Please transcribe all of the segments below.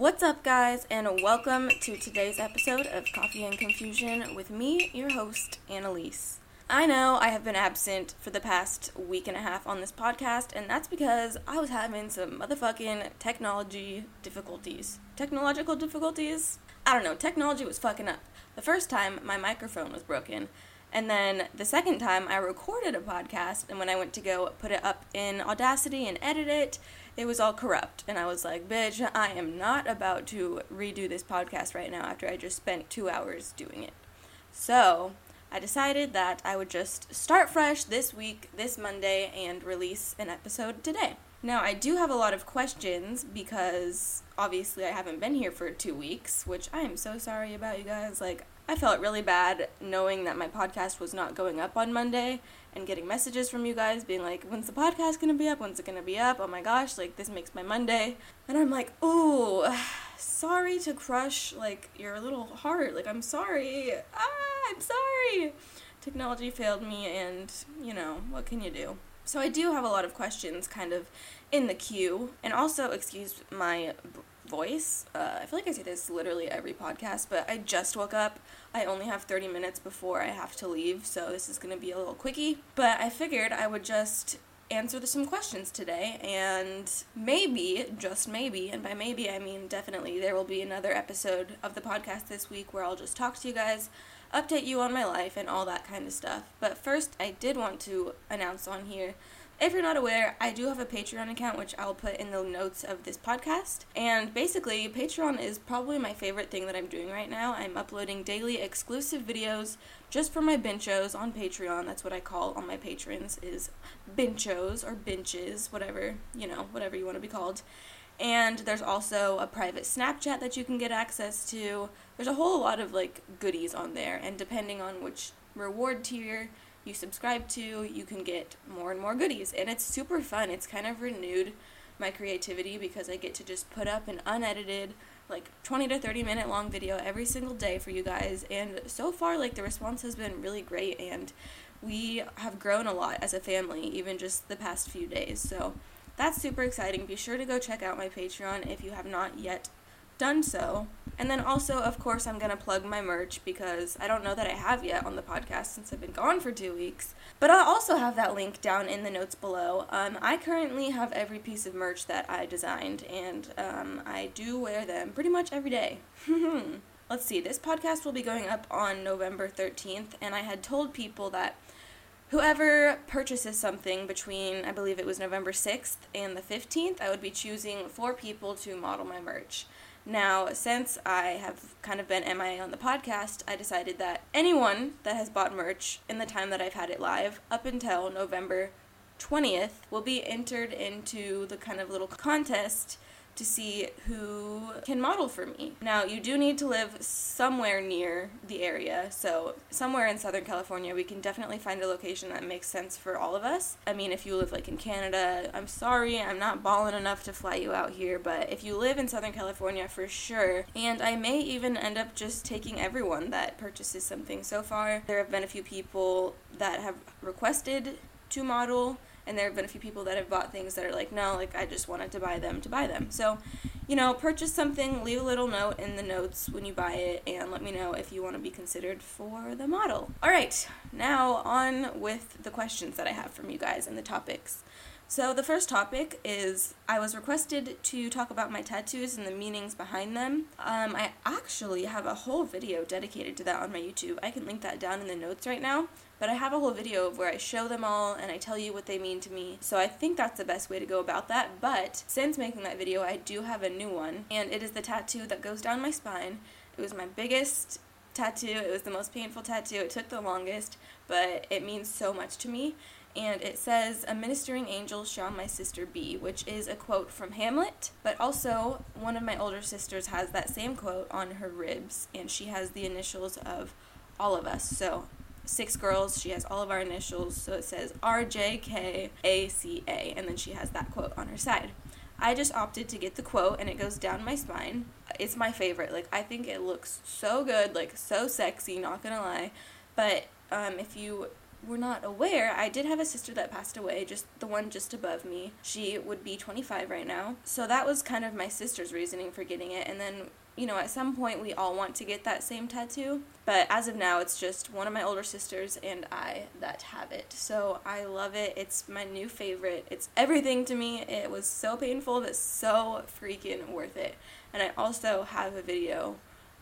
What's up, guys, and welcome to today's episode of Coffee and Confusion with me, your host, Annalise. I know I have been absent for the past week and a half on this podcast, and that's because I was having some motherfucking technology difficulties. Technological difficulties? I don't know, technology was fucking up. The first time, my microphone was broken. And then the second time, I recorded a podcast, and when I went to go put it up in Audacity and edit it, it was all corrupt. And I was like, bitch, I am not about to redo this podcast right now after I just spent two hours doing it. So I decided that I would just start fresh this week, this Monday, and release an episode today. Now, I do have a lot of questions because obviously I haven't been here for two weeks, which I am so sorry about, you guys. Like, I felt really bad knowing that my podcast was not going up on Monday and getting messages from you guys being like, when's the podcast gonna be up? When's it gonna be up? Oh my gosh, like, this makes my Monday. And I'm like, ooh, sorry to crush, like, your little heart. Like, I'm sorry. Ah, I'm sorry. Technology failed me, and, you know, what can you do? So I do have a lot of questions kind of in the queue. And also, excuse my voice. Uh, I feel like I say this literally every podcast, but I just woke up. I only have 30 minutes before I have to leave, so this is going to be a little quickie. But I figured I would just answer some questions today, and maybe, just maybe, and by maybe I mean definitely, there will be another episode of the podcast this week where I'll just talk to you guys update you on my life and all that kind of stuff. But first, I did want to announce on here if you're not aware, I do have a Patreon account, which I'll put in the notes of this podcast. And basically, Patreon is probably my favorite thing that I'm doing right now. I'm uploading daily exclusive videos just for my benchos on Patreon. That's what I call all my patrons is benchos or benches, whatever, you know, whatever you want to be called. And there's also a private Snapchat that you can get access to. There's a whole lot of like goodies on there, and depending on which reward tier you subscribe to, you can get more and more goodies. And it's super fun. It's kind of renewed my creativity because I get to just put up an unedited, like 20 to 30 minute long video every single day for you guys. And so far, like the response has been really great, and we have grown a lot as a family, even just the past few days. So that's super exciting. Be sure to go check out my Patreon if you have not yet done so. And then also, of course, I'm going to plug my merch because I don't know that I have yet on the podcast since I've been gone for two weeks. But I'll also have that link down in the notes below. Um, I currently have every piece of merch that I designed, and um, I do wear them pretty much every day. Let's see, this podcast will be going up on November 13th, and I had told people that whoever purchases something between I believe it was November 6th and the 15th, I would be choosing four people to model my merch. Now, since I have kind of been MIA on the podcast, I decided that anyone that has bought merch in the time that I've had it live up until November 20th will be entered into the kind of little contest to see who can model for me. Now, you do need to live somewhere near the area, so somewhere in Southern California, we can definitely find a location that makes sense for all of us. I mean, if you live like in Canada, I'm sorry, I'm not balling enough to fly you out here, but if you live in Southern California, for sure. And I may even end up just taking everyone that purchases something. So far, there have been a few people that have requested to model and there have been a few people that have bought things that are like no like i just wanted to buy them to buy them so you know purchase something leave a little note in the notes when you buy it and let me know if you want to be considered for the model all right now on with the questions that i have from you guys and the topics so the first topic is I was requested to talk about my tattoos and the meanings behind them. Um, I actually have a whole video dedicated to that on my YouTube. I can link that down in the notes right now. But I have a whole video of where I show them all and I tell you what they mean to me. So I think that's the best way to go about that. But since making that video, I do have a new one, and it is the tattoo that goes down my spine. It was my biggest tattoo. It was the most painful tattoo. It took the longest, but it means so much to me and it says, A ministering angel shall my sister be, which is a quote from Hamlet, but also one of my older sisters has that same quote on her ribs, and she has the initials of all of us. So, six girls, she has all of our initials, so it says RJKACA, and then she has that quote on her side. I just opted to get the quote, and it goes down my spine. It's my favorite. Like, I think it looks so good, like, so sexy, not gonna lie. But um, if you were not aware, I did have a sister that passed away, just the one just above me. She would be 25 right now. So that was kind of my sister's reasoning for getting it. And then, you know, at some point we all want to get that same tattoo. But as of now, it's just one of my older sisters and I that have it. So I love it. It's my new favorite. It's everything to me. It was so painful, but so freaking worth it. And I also have a video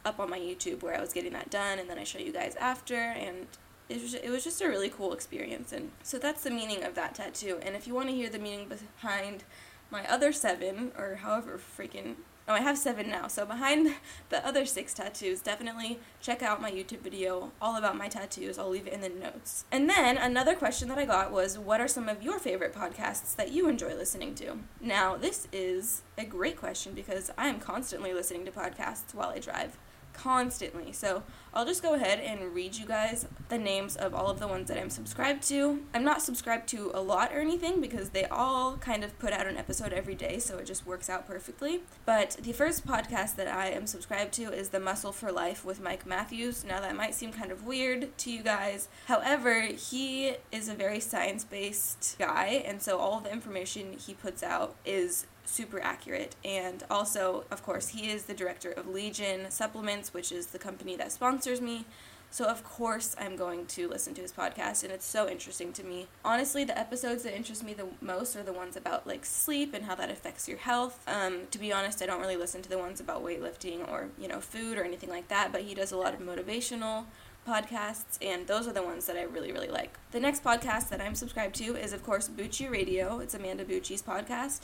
up on my YouTube where I was getting that done, and then I show you guys after, and it was, it was just a really cool experience. And so that's the meaning of that tattoo. And if you want to hear the meaning behind my other seven, or however freaking Oh, I have seven now. So behind the other six tattoos, definitely check out my YouTube video all about my tattoos. I'll leave it in the notes. And then another question that I got was, what are some of your favorite podcasts that you enjoy listening to? Now, this is a great question because I am constantly listening to podcasts while I drive constantly. So I'll just go ahead and read you guys the names of all of the ones that I'm subscribed to. I'm not subscribed to a lot or anything because they all kind of put out an episode every day, so it just works out perfectly. But the first podcast that I am subscribed to is The Muscle for Life with Mike Matthews. Now, that might seem kind of weird to you guys. However, he is a very science based guy, and so all the information he puts out is super accurate. And also, of course, he is the director of Legion Supplements, which is the company that sponsors me. So, of course, I'm going to listen to his podcast, and it's so interesting to me. Honestly, the episodes that interest me the most are the ones about like sleep and how that affects your health. Um, to be honest, I don't really listen to the ones about weightlifting or, you know, food or anything like that, but he does a lot of motivational podcasts, and those are the ones that I really, really like. The next podcast that I'm subscribed to is, of course, Bucci Radio. It's Amanda Bucci's podcast,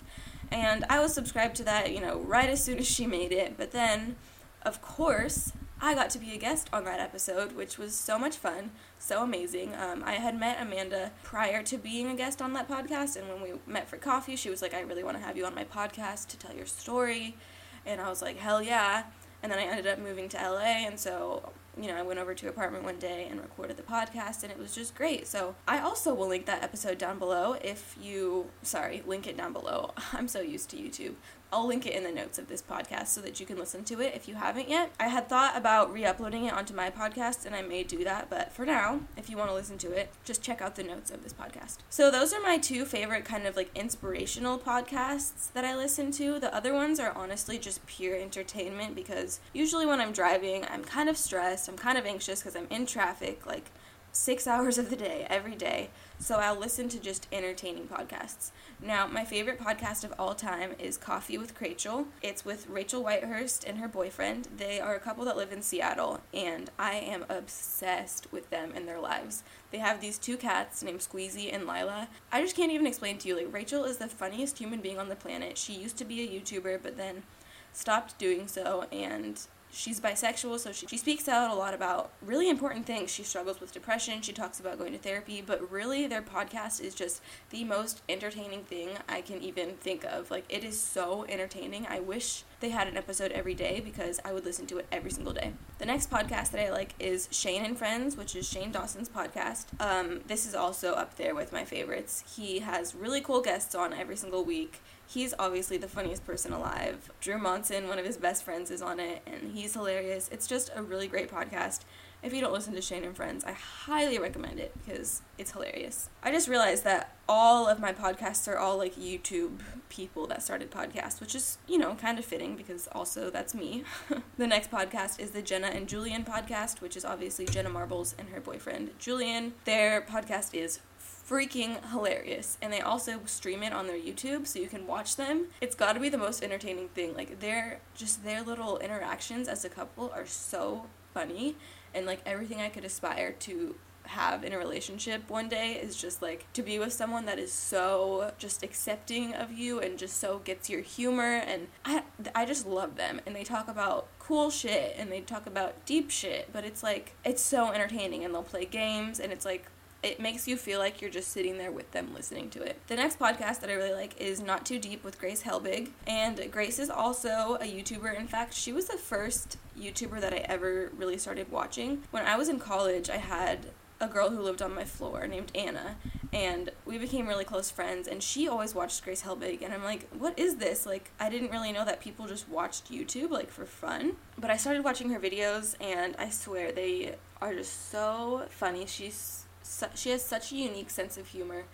and I was subscribed to that, you know, right as soon as she made it. But then, of course, I got to be a guest on that episode, which was so much fun, so amazing. Um, I had met Amanda prior to being a guest on that podcast, and when we met for coffee, she was like, I really want to have you on my podcast to tell your story. And I was like, hell yeah. And then I ended up moving to LA, and so you know, I went over to apartment one day and recorded the podcast, and it was just great. So I also will link that episode down below if you, sorry, link it down below. I'm so used to YouTube. I'll link it in the notes of this podcast so that you can listen to it if you haven't yet. I had thought about re uploading it onto my podcast, and I may do that, but for now, if you want to listen to it, just check out the notes of this podcast. So, those are my two favorite kind of like inspirational podcasts that I listen to. The other ones are honestly just pure entertainment because usually when I'm driving, I'm kind of stressed, I'm kind of anxious because I'm in traffic. Like, six hours of the day every day. So I'll listen to just entertaining podcasts. Now, my favorite podcast of all time is Coffee with Chrachel. It's with Rachel Whitehurst and her boyfriend. They are a couple that live in Seattle, and I am obsessed with them and their lives. They have these two cats named Squeezy and Lila. I just can't even explain to you. Like, Rachel is the funniest human being on the planet. She used to be a YouTuber, but then stopped doing so, and she's bisexual, so she, she speaks out a lot about really important things. She struggles with depression, she talks about going to therapy, but really, their podcast is just the most entertaining thing I can even think of. Like, it is so entertaining. I wish they had an episode every day because I would listen to it every single day. The next podcast that I like is Shane and Friends, which is Shane Dawson's podcast. Um, this is also up there with my favorites. He has really cool guests on every single week he's obviously the funniest person alive. Drew Monson, one of his best friends, is on it, and he's hilarious. It's just a really great podcast. If you don't listen to Shane and Friends, I highly recommend it because it's hilarious. I just realized that all of my podcasts are all like YouTube people that started podcasts, which is, you know, kind of fitting because also that's me. the next podcast is the Jenna and Julien podcast, which is obviously Jenna Marbles and her boyfriend Julien. Their podcast is freaking hilarious. And they also stream it on their YouTube so you can watch them. It's got to be the most entertaining thing. Like their just their little interactions as a couple are so funny and like everything I could aspire to have in a relationship one day is just like to be with someone that is so just accepting of you and just so gets your humor and I I just love them and they talk about cool shit and they talk about deep shit but it's like it's so entertaining and they'll play games and it's like it makes you feel like you're just sitting there with them listening to it. The next podcast that I really like is Not Too Deep with Grace Helbig. And Grace is also a YouTuber. In fact, she was the first YouTuber that I ever really started watching. When I was in college, I had a girl who lived on my floor named Anna, and we became really close friends. And she always watched Grace Helbig, and I'm like, what is this? Like, I didn't really know that people just watched YouTube like for fun. But I started watching her videos, and I swear they are just so funny. She's su- she has such a unique sense of humor.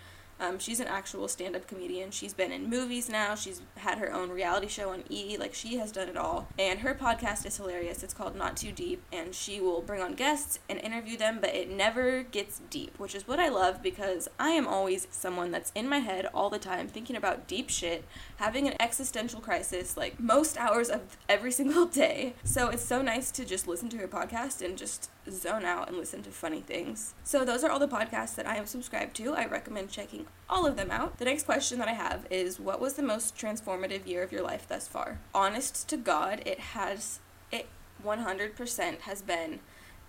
Um, she's an actual stand up comedian. She's been in movies now. She's had her own reality show on E! Like, she has done it all. And her podcast is hilarious. It's called Not Too Deep. And she will bring on guests and interview them, but it never gets deep, which is what I love because I am always someone that's in my head all the time thinking about deep shit, having an existential crisis like most hours of every single day. So it's so nice to just listen to her podcast and just zone out and listen to funny things. So those are all the podcasts that I am subscribed to. I recommend checking all of them out. The next question that I have is what was the most transformative year of your life thus far? Honest to God, it has it 100% has been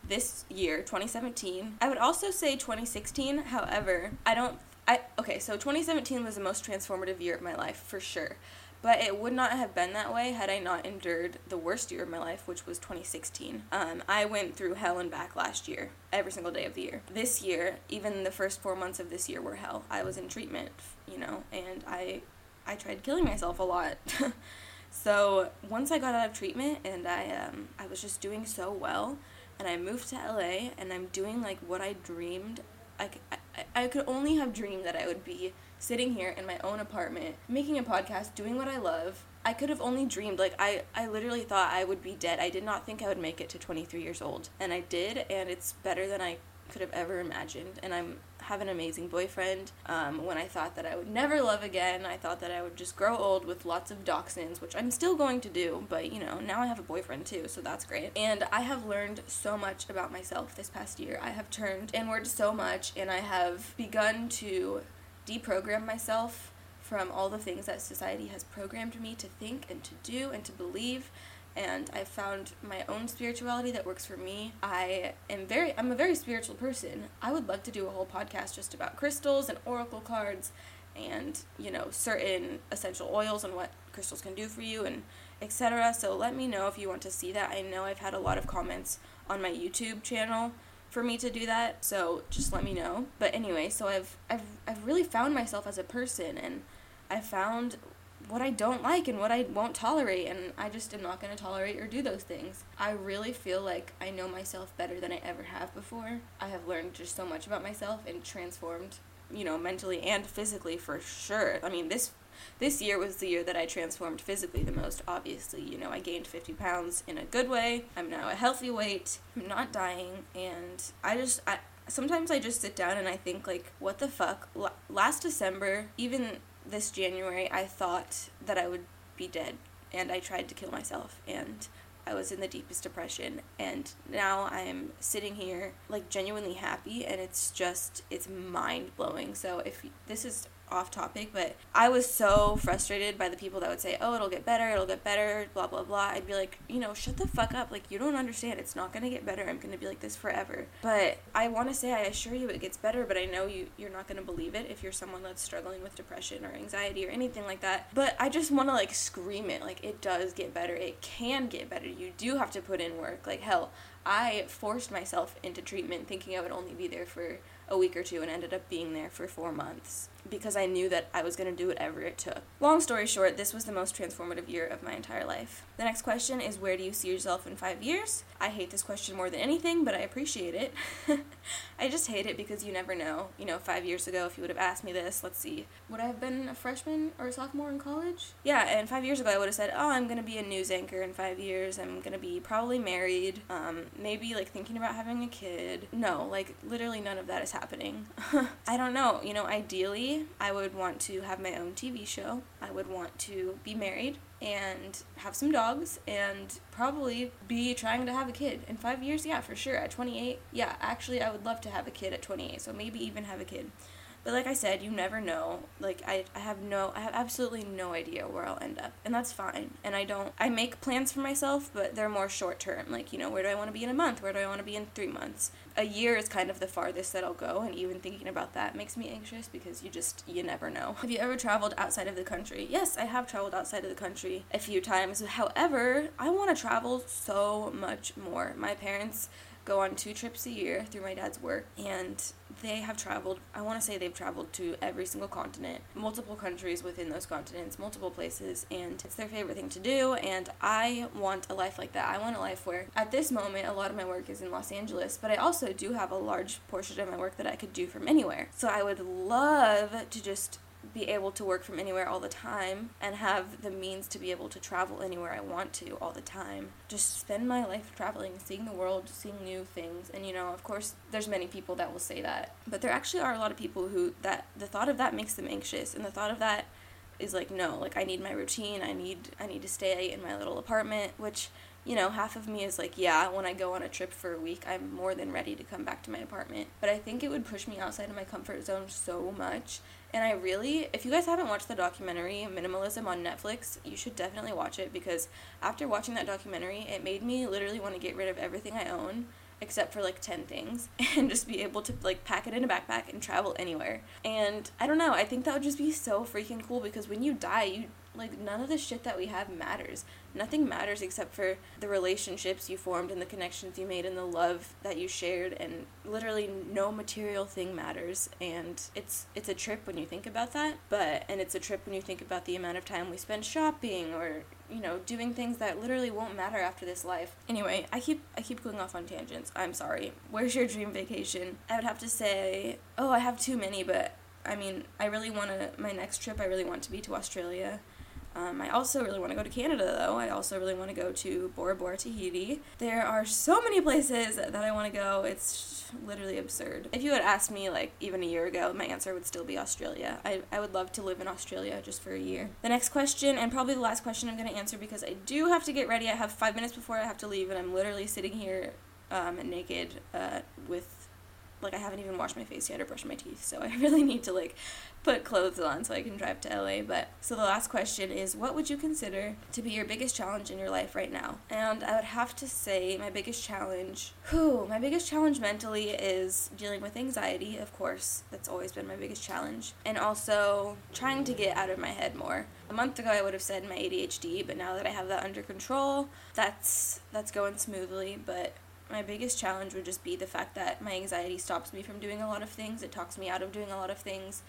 this year, 2017. I would also say 2016. However, I don't I okay, so 2017 was the most transformative year of my life for sure. But it would not have been that way had I not endured the worst year of my life, which was 2016. Um, I went through hell and back last year, every single day of the year. This year, even the first four months of this year were hell. I was in treatment, you know, and I, I tried killing myself a lot. so once I got out of treatment and I, um, I was just doing so well, and I moved to LA, and I'm doing like what I dreamed. I, I, I could only have dreamed that I would be sitting here in my own apartment, making a podcast, doing what I love. I could have only dreamed. Like, I, I literally thought I would be dead. I did not think I would make it to 23 years old. And I did, and it's better than I could have ever imagined. And I'm have an amazing boyfriend. Um, when I thought that I would never love again, I thought that I would just grow old with lots of dachshunds, which I'm still going to do. But you know, now I have a boyfriend too, so that's great. And I have learned so much about myself this past year. I have turned inward so much, and I have begun to deprogram myself from all the things that society has programmed me to think and to do and to believe and I found my own spirituality that works for me. I am very I'm a very spiritual person. I would love to do a whole podcast just about crystals and oracle cards and, you know, certain essential oils and what crystals can do for you and etc. So let me know if you want to see that. I know I've had a lot of comments on my YouTube channel for me to do that. So just let me know. But anyway, so I've I've I've really found myself as a person and I found what I don't like and what I won't tolerate and I just am not going to tolerate or do those things. I really feel like I know myself better than I ever have before. I have learned just so much about myself and transformed, you know, mentally and physically for sure. I mean, this this year was the year that I transformed physically the most, obviously. You know, I gained 50 pounds in a good way. I'm now a healthy weight. I'm not dying. And I just, I, sometimes I just sit down and I think, like, what the fuck? L- last December, even this January, I thought that I would be dead. And I tried to kill myself. And I was in the deepest depression and now I'm sitting here like genuinely happy and it's just it's mind blowing. So if this is off topic, but I was so frustrated by the people that would say, "Oh, it'll get better, it'll get better," blah blah blah. I'd be like, you know, shut the fuck up. Like you don't understand. It's not gonna get better. I'm gonna be like this forever. But I want to say, I assure you, it gets better. But I know you you're not gonna believe it if you're someone that's struggling with depression or anxiety or anything like that. But I just want to like scream it. Like it does get better. It can get better. You do have to put in work. Like hell, I forced myself into treatment thinking I would only be there for a week or two and ended up being there for four months because I knew that I was going to do whatever it took. Long story short, this was the most transformative year of my entire life. The next question is Where do you see yourself in five years? I hate this question more than anything, but I appreciate it. I just hate it because you never know. You know, five years ago, if you would have asked me this, let's see, would I have been a freshman or a sophomore in college? Yeah, and five years ago, I would have said, Oh, I'm going to be a news anchor in five years. I'm going to be probably married, um, maybe like thinking about having a kid. No, like literally none of that is happening. I don't know. You know, ideally, I would want to have my own TV show. I would want to be married and have some dogs and probably be trying to have a kid. In five years, yeah, for sure. At 28, yeah, actually, I would love to have a kid at 28, so maybe even have a kid. But like I said, you never know. Like I, I have no I have absolutely no idea where I'll end up. And that's fine. And I don't I make plans for myself, but they're more short term. Like, you know, where do I want to be in a month? Where do I want to be in 3 months? A year is kind of the farthest that I'll go, and even thinking about that makes me anxious because you just you never know. Have you ever traveled outside of the country? Yes, I have traveled outside of the country a few times. However, I want to travel so much more. My parents go on two trips a year through my dad's work and they have traveled, I want to say they've traveled to every single continent, multiple countries within those continents, multiple places, and it's their favorite thing to do. And I want a life like that. I want a life where, at this moment, a lot of my work is in Los Angeles, but I also do have a large portion of my work that I could do from anywhere. So I would love to just be able to work from anywhere all the time and have the means to be able to travel anywhere I want to all the time. Just spend my life traveling, seeing the world, seeing new things. And you know, of course, there's many people that will say that, but there actually are a lot of people who that the thought of that makes them anxious and the thought of that is like no, like I need my routine. I need I need to stay in my little apartment, which you know, half of me is like, yeah, when I go on a trip for a week, I'm more than ready to come back to my apartment. But I think it would push me outside of my comfort zone so much and I really, if you guys haven't watched the documentary Minimalism on Netflix, you should definitely watch it because after watching that documentary, it made me literally want to get rid of everything I own except for like 10 things and just be able to like pack it in a backpack and travel anywhere. And I don't know, I think that would just be so freaking cool because when you die, you like none of the shit that we have matters. Nothing matters except for the relationships you formed and the connections you made and the love that you shared and literally no material thing matters. And it's it's a trip when you think about that but and it's a trip when you think about the amount of time we spend shopping or you know doing things that literally won't matter after this life. Anyway i keep i keep going off on tangents. I'm sorry. Where's your dream vacation? I would have to say oh i have too many but I mean, I really want to, my next trip, I really want to be to Australia. Um, I also really want to go to Canada, though. I also really want to go to Bora Bora, Tahiti. There are so many places that I want to go. It's literally absurd. If you had asked me, like, even a year ago, my answer would still be Australia. I, I would love to live in Australia just for a year. The next question, and probably the last question I'm going to answer because I do have to get ready. I have five minutes before I have to leave, and I'm literally sitting here um, naked uh, with like I haven't even washed my face yet or brushed my teeth, so I really need to like put clothes on so I can drive to LA. But so the last question is what would you consider to be your biggest challenge in your life right now? And I would have to say my biggest challenge, whew, my biggest challenge mentally is dealing with anxiety, of course. That's always been my biggest challenge. And also trying to get out of my head more. A month ago I would have said my ADHD, but now that I have that under control, that's that's going smoothly, but my biggest challenge would just be the fact that my anxiety stops me from doing a lot of things. It talks me out of doing a lot of things.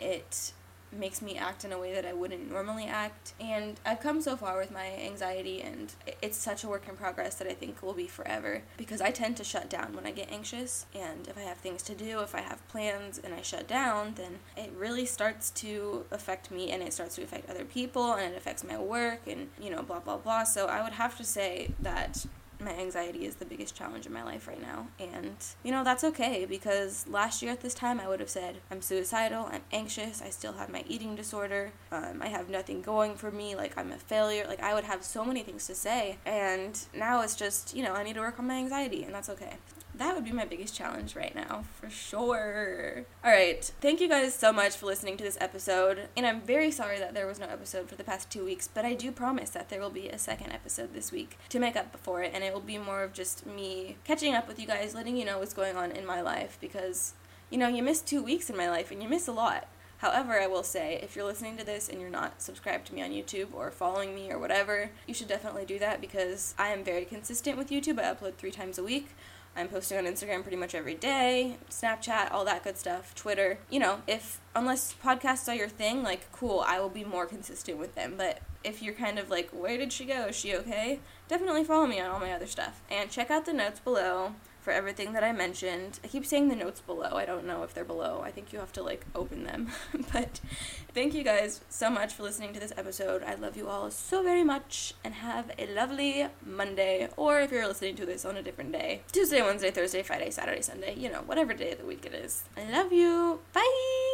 It makes me act in a way that I wouldn't normally act. And I've come so far with my anxiety, and it's such a work in progress that I think will be forever because I tend to shut down when I get anxious. And if I have things to do, if I have plans and I shut down, then it really starts to affect me and it starts to affect other people and it affects my work and, you know, blah, blah, blah. So I would have to say that my anxiety is the biggest challenge in my life right now. And, you know, that's okay because last year at this time I would have said, I'm suicidal, I'm anxious, I still have my eating disorder, um, I have nothing going for me, like I'm a failure. Like I would have so many things to say. And now it's just, you know, I need to work on my anxiety, and that's okay that would be my biggest challenge right now, for sure. All right, thank you guys so much for listening to this episode. And I'm very sorry that there was no episode for the past two weeks, but I do promise that there will be a second episode this week to make up for it. And it will be more of just me catching up with you guys, letting you know what's going on in my life because, you know, you miss two weeks in my life and you miss a lot. However, I will say, if you're listening to this and you're not subscribed to me on YouTube or following me or whatever, you should definitely do that because I am very consistent with YouTube. I upload three times a week. I'm posting on Instagram pretty much every day, Snapchat, all that good stuff, Twitter. You know, if unless podcasts are your thing, like cool, I will be more consistent with them. But if you're kind of like, where did she go? Is she okay? Definitely follow me on all my other stuff. And check out the notes below for everything that I mentioned. I keep saying the notes below. I don't know if they're below. I think you have to like open them. but thank you guys so much for listening to this episode. I love you all so very much and have a lovely Monday or if you're listening to this on a different day. Tuesday, Wednesday, Thursday, Friday, Saturday, Sunday, you know, whatever day of the week it is. I love you. Bye.